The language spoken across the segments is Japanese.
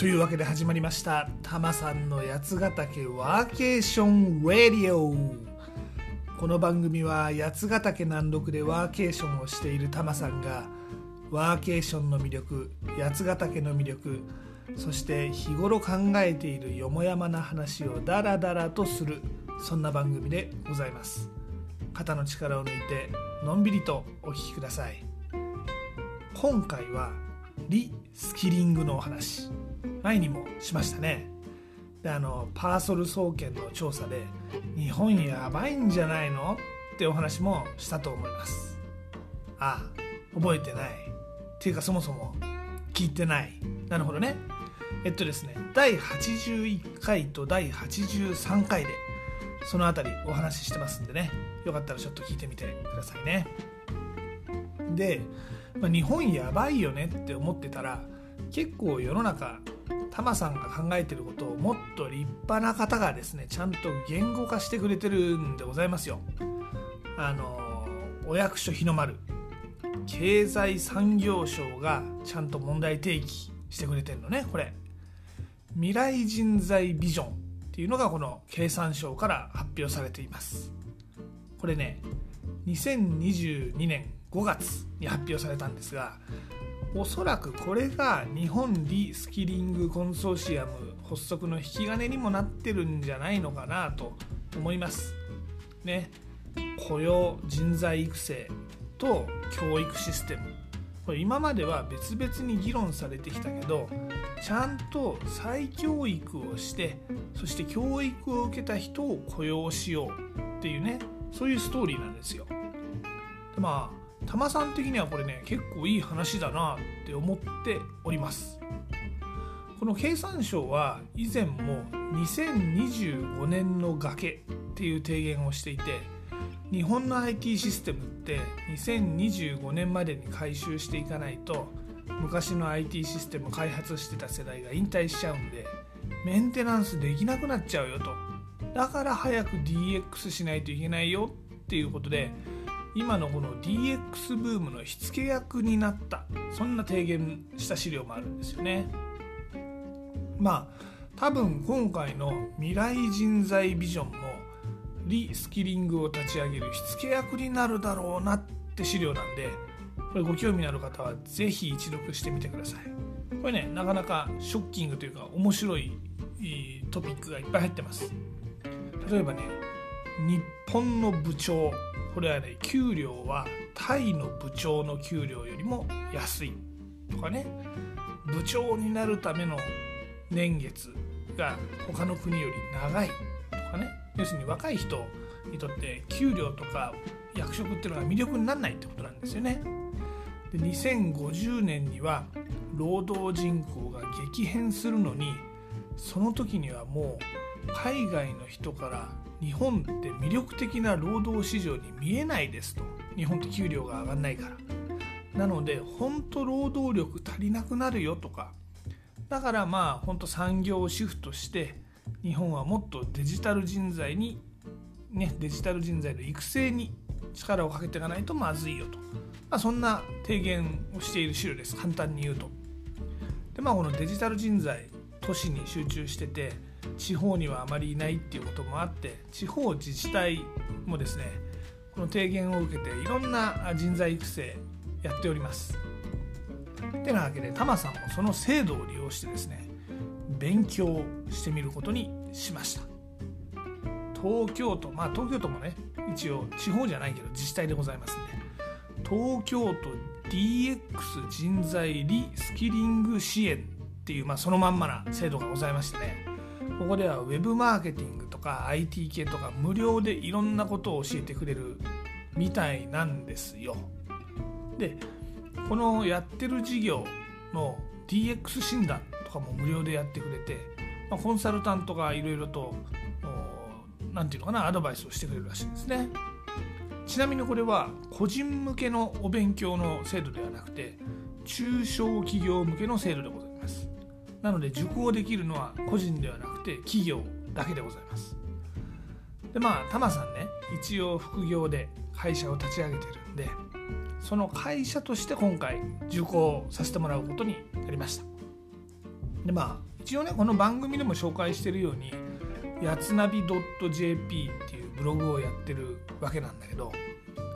というわけで始まりました。タマさんの八ヶ岳ワーケーションラディオ。この番組は八ヶ岳南麓でワーケーションをしているタマさんがワーケーションの魅力八ヶ岳の魅力そして日頃考えているよもやまな話をダラダラとするそんな番組でございます。肩の力を抜いてのんびりとお聞きください。今回はリスキリングのお話。前にもしましたね。であのパーソル総研の調査で日本やばいんじゃないの？ってお話もしたと思います。ああ覚えてない。っていうかそもそも聞いてない。なるほどね。えっとですね第81回と第83回でその辺りお話ししてますんでね。よかったらちょっと聞いてみてくださいね。で、まあ、日本やばいよねって思ってたら結構世の中タマさんが考えてることをもっと立派な方がですねちゃんと言語化してくれてるんでございますよ。あのお役所日の丸経済産業省がちゃんと問題提起してくれてるのねこれ。未来人材ビジョンっていうのがこの経産省から発表されています。これね2022年5月に発表されたんですがおそらくこれが日本リスキリングコンソーシアム発足の引き金にもなってるんじゃないのかなと思います。ね、雇用人材育成と教育システムこれ今までは別々に議論されてきたけどちゃんと再教育をしてそして教育を受けた人を雇用しようっていうねそういうストーリーなんですよ。でまあタマさん的にはこれね結構いい話だなって思っております。この経産省は以前も2025年の崖っていう提言をしていて日本の IT システムって2025年までに回収していかないと昔の IT システム開発してた世代が引退しちゃうんでメンテナンスできなくなっちゃうよと。だから早く DX しないといけないよっていうことで今のこの DX ブームの火付け役になったそんな提言した資料もあるんですよね。まあ多分今回の未来人材ビジョンもリスキリングを立ち上げる火付け役になるだろうなって資料なんでこれご興味のある方は是非一読してみてください。これねなかなかショッキングというか面白いトピックがいっぱい入ってます。例えばね日本の部長これはね給料はタイの部長の給料よりも安いとかね部長になるための年月が他の国より長いとかね要するに若い人にとって給料とか役職っていうのが魅力にならないってことなんですよね。で2050年には労働人口が激変するのにその時にはもう海外の人から日本って魅力的な労働市場に見えないですと。日本って給料が上がんないから。なので本当労働力足りなくなるよとか。だからまあ本当産業をシフトして日本はもっとデジタル人材にねデジタル人材の育成に力をかけていかないとまずいよと、まあ、そんな提言をしている資料です。簡単に言うと。でまあこのデジタル人材都市に集中してて地方にはあまりいないっていうこともあって地方自治体もですねこの提言を受けていろんな人材育成やっております。ってなわけでタマさんもその制度を利用してですね勉強してみることにしました東京都まあ東京都もね一応地方じゃないけど自治体でございますんで東京都 DX 人材リスキリング支援っていう、まあ、そのまんまな制度がございましてねここでは Web マーケティングとか IT 系とか無料でいろんなことを教えてくれるみたいなんですよ。でこのやってる事業の DX 診断とかも無料でやってくれて、まあ、コンサルタントがいろいろと何て言うのかなアドバイスをしてくれるらしいんですね。ちなみにこれは個人向けのお勉強の制度ではなくて中小企業向けの制度でございます。なので受講できるのは個人ではなくて企業だけでございます。でまあタマさんね一応副業で会社を立ち上げてるんでその会社として今回受講させてもらうことになりました。でまあ一応ねこの番組でも紹介してるようにやつなび .jp っていうブログをやってるわけなんだけど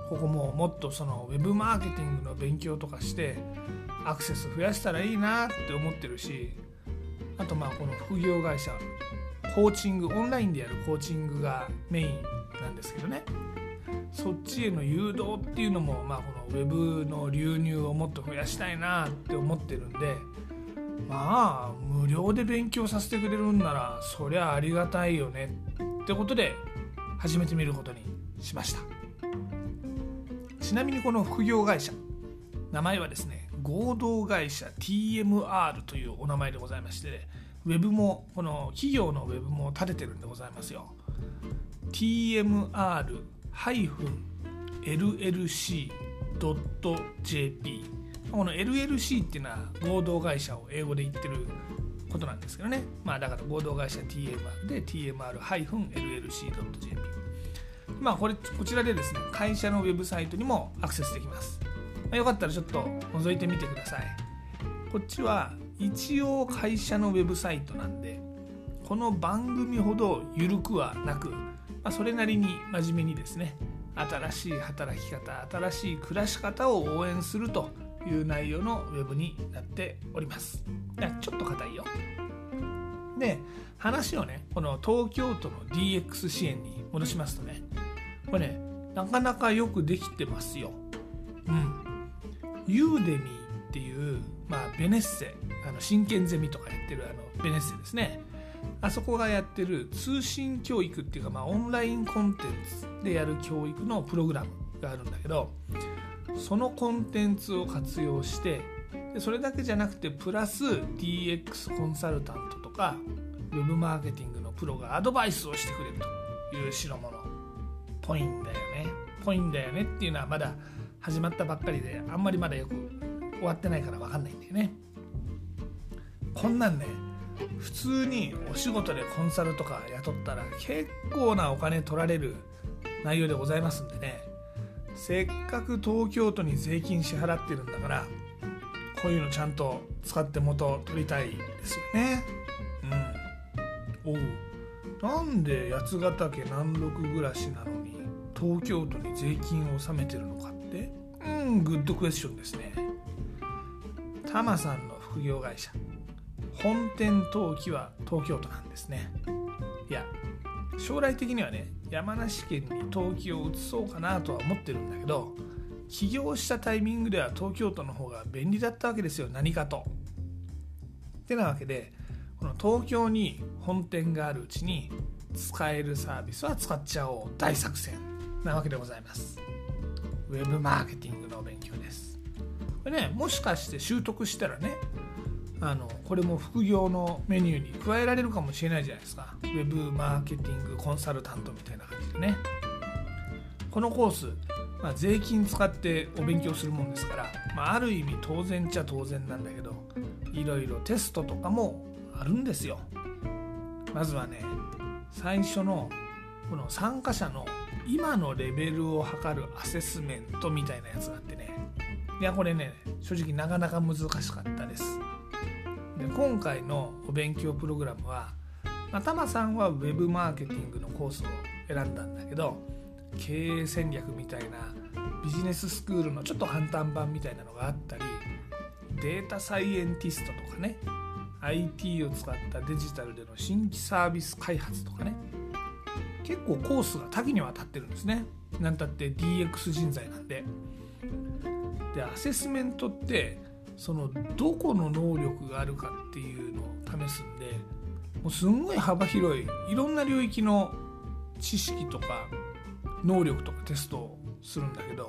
ここももっとそのウェブマーケティングの勉強とかしてアクセス増やしたらいいなって思ってるしあとまあこの副業会社コーチングオンラインでやるコーチングがメインなんですけどね。そっちへの誘導っていうのも、まあ、このウェブの流入をもっと増やしたいなって思ってるんでまあ無料で勉強させてくれるんならそりゃありがたいよねってことで始めてみることにしました。ちなみにこの副業会社名前はですね合同会社 TMR というお名前でございましてウェブもこの企業のウェブも立ててるんでございますよ。TMR-LLC.jp この LLC っていうのは合同会社を英語で言ってることなんですけどね。まあだから合同会社 TMR で TMR-LLC.jp まあこれこちらでですね会社のウェブサイトにもアクセスできます、あ、よかったらちょっと覗いてみてください。こっちは一応会社のウェブサイトなんでこの番組ほど緩くはなく、まあ、それなりに真面目にですね新しい働き方新しい暮らし方を応援するという内容のウェブになっております。ちょっと硬いよ。で話をねこの東京都の DX 支援に戻しますとねこれねなかなかよくできてますよ。うん。ユーデミーっていうまあベネッセあの真剣ゼミとかやってるあのベネッセですね。あそこがやってる通信教育っていうか、まあ、オンラインコンテンツでやる教育のプログラムがあるんだけどそのコンテンツを活用してでそれだけじゃなくてプラス DX コンサルタントとかウェブマーケティングのプロがアドバイスをしてくれるという代物。ぽいんだよね。ぽいんだよねっていうのはまだ始まったばっかりであんまりまだよく終わってないから分かんないんだよね。こんなんね普通にお仕事でコンサルとか雇ったら結構なお金取られる内容でございますんでね。せっかく東京都に税金支払ってるんだからこういうのちゃんと使って元取りたいですよね。うん。おう。なんで八ヶ岳南麓暮らしなのに東京都に税金を納めてるのかってうんグッドクエスチョンですねタマさんの副業会社本店登記は東京都なんですねい。や将来的にはね山梨県に登記を移そうかなとは思ってるんだけど起業したタイミングでは東京都の方が便利だったわけですよ何かと。ってなわけでこの東京に本店があるうちに使えるサービスは使っちゃおう大作戦なわけでござい。ます。ウェブマーケティングの勉強です。これねもしかして習得したらねあのこれも副業のメニューに加えられるかもしれないじゃないですか。ウェブマーケティングコンサルタントみたいな感じでね。このコース、まあ、税金使ってお勉強するもんですから、まあ、ある意味当然っちゃ当然なんだけどいろいろテストとかもあるんですよ。まずはね最初のこの参加者の今のレベルを測るアセスメントみたいなやつがあってね。いやこれね正直なかなか難しかったです。で今回のお勉強プログラムは、まあ、タマさんは Web マーケティングのコースを選んだんだけど経営戦略みたいなビジネススクールのちょっと簡単版みたいなのがあったりデータサイエンティストとかね IT を使ったデジタルでの新規サービス開発とかね結構コースが多岐にわたってるんですね。なんたって DX 人材なんで。でアセスメントってそのどこの能力があるかっていうのを試すんでもうすんごい幅広いいろんな領域の知識とか能力とかテストをするんだけど、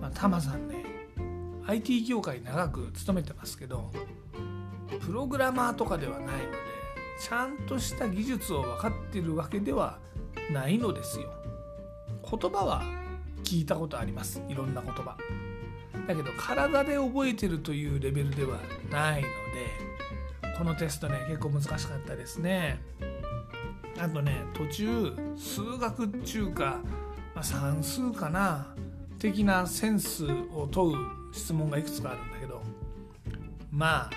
まあ、タマさんね IT 業界長く勤めてますけどプログラマーとかではないのでちゃんとした技術を分かってるわけではないのですよ。言葉は聞いたことあります。いろんな言葉。だけど体で覚えてるというレベルではないのでこのテストね結構難しかったですね。あとね途中数学っていうか、まあ、算数かな的なセンスを問う質問がいくつかあるんだけどまあ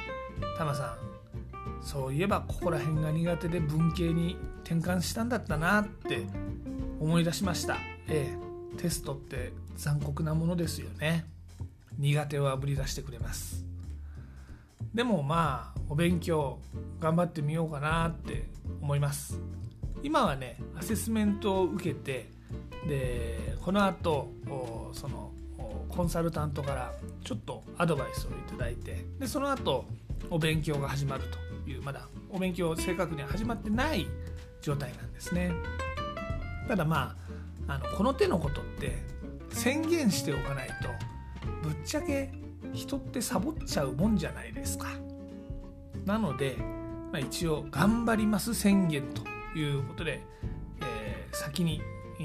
タマさんそういえばここら辺が苦手で文系に転換したんだったなって思い出しました。ええ。テストって残酷なものですよね。苦手をあぶり出してくれます。でもまあお勉強頑張ってみようかなって思います。今はねアセスメントを受けてでこの後そのコンサルタントからちょっとアドバイスをいただいてでその後お勉強が始まるというまだお勉強正確には始まってない状態なんですね。ただまああのこの手のことって宣言しておかないとぶっちゃけ人ってサボっちゃうもんじゃないですか。なので、まあ、一応頑張ります宣言ということで、えー、先に、え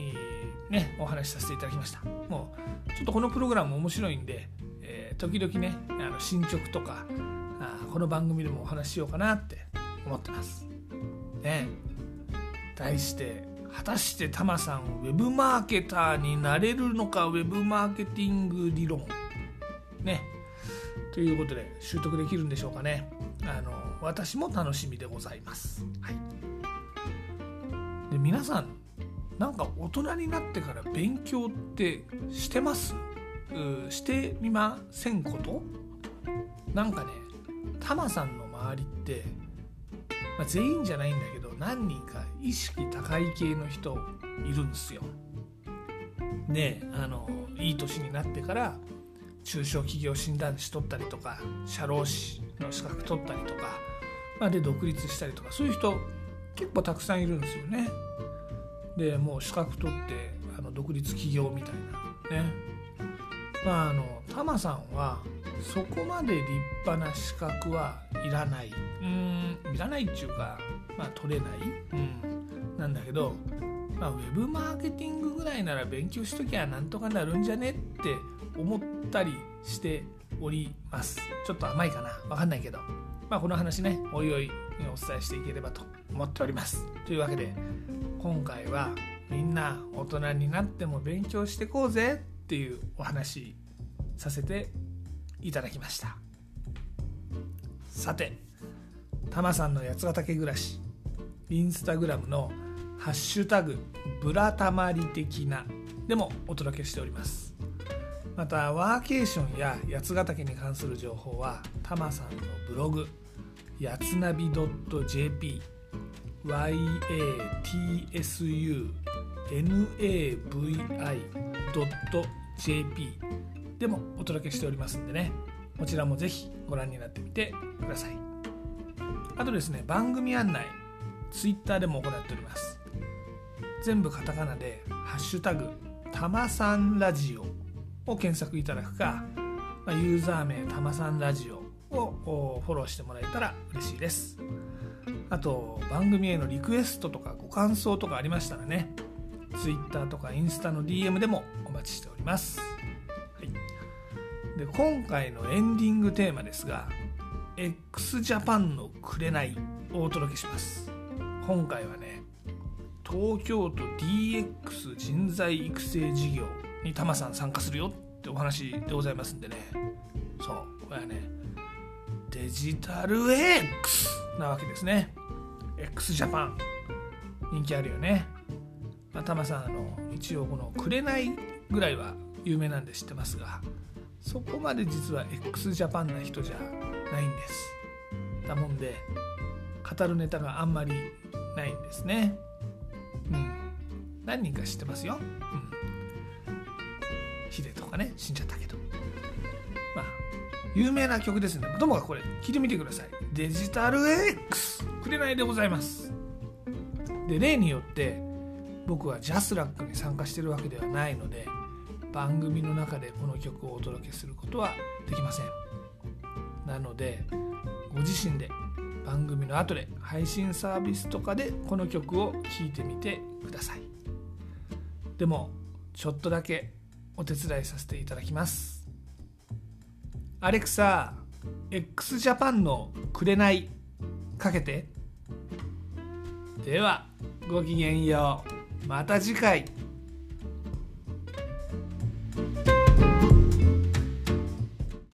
ー、ね、お話しさせていただきました。もうちょっとこのプログラム面白いんで、えー、時々ねあの進捗とかあこの番組でもお話ししようかなって思ってます。ね。題して果たしてタマさんウェブマーケターになれるのかウェブマーケティング理論。ね。ということで習得できるんでしょうかね。あの私も楽しみでございます、はい、で皆さんなんか大人になってから勉強ってしてます？してみませんこと？なんかねタマさんの周りって、まあ、全員じゃないんだけど何人か意識高い系の人いるんですよ。であのいい年になってから中小企業診断士取ったりとか社労士の資格取ったりとか、まあ、で独立したりとかそういう人結構たくさんいるんですよね。でもう資格取ってあの独立企業みたいなね。まああのタマさんはそこまで立派な資格はいらない。うん。いらないっていうかまあ取れない、うん、なんだけど、まあ、ウェブマーケティングぐらいなら勉強しときゃなんとかなるんじゃねって思ったりしております。ちょっと甘いかな。わかんないけど。まあこの話ねおいおいお伝えしていければと思っております。というわけで今回はみんな大人になっても勉強してこうぜっていうお話させていただきました。さてタマさんの八ヶ岳暮らしインスタグラムの「ハッシュタグブラタマリ的な」でもお届けしております。またワーケーションや八ヶ岳に関する情報はタマさんのブログやつなび .jp yatsunavi.jp でもお届けしておりますんでね。こちらもぜひご覧になってみてください。あとですね番組案内 Twitter でも行っております。全部カタカナで「ハッシュタグたまさんラジオ」を検索いただくか、まユーザー名たまさんラジオをフォローしてもらえたら嬉しいです。あと番組へのリクエストとかご感想とかありましたらね Twitter とかインスタの DM でもお待ちしております。で今回のエンディングテーマですが x ジャパンの紅をお届けします。今回はね東京都 DX 人材育成事業にタマさん参加するよってお話でございますんでね。そうこれはねデジタル X なわけですね。x ジャパン。人気あるよね、まあ、タマさんあの一応この「紅」ぐらいは有名なんで知ってますがそこまで実は x ジャパンな人じゃないんです。だもんで語るネタがあんまりないんですね。うん。何人か知ってますよ。うん。ヒデとかね死んじゃったけどまあ有名な曲ですね。ともかくこれ聞いてみてください。デジタル X! くれないでございます。で例によって僕はジャスラックに参加してるわけではないので番組の中でこの曲をお届けすることはできません。なのでご自身で番組の後で配信サービスとかでこの曲を聴いてみてください。でもちょっとだけお手伝いさせていただきます。アレクサ x ジャパンの「紅」かけて。ではごきげんよう。また次回。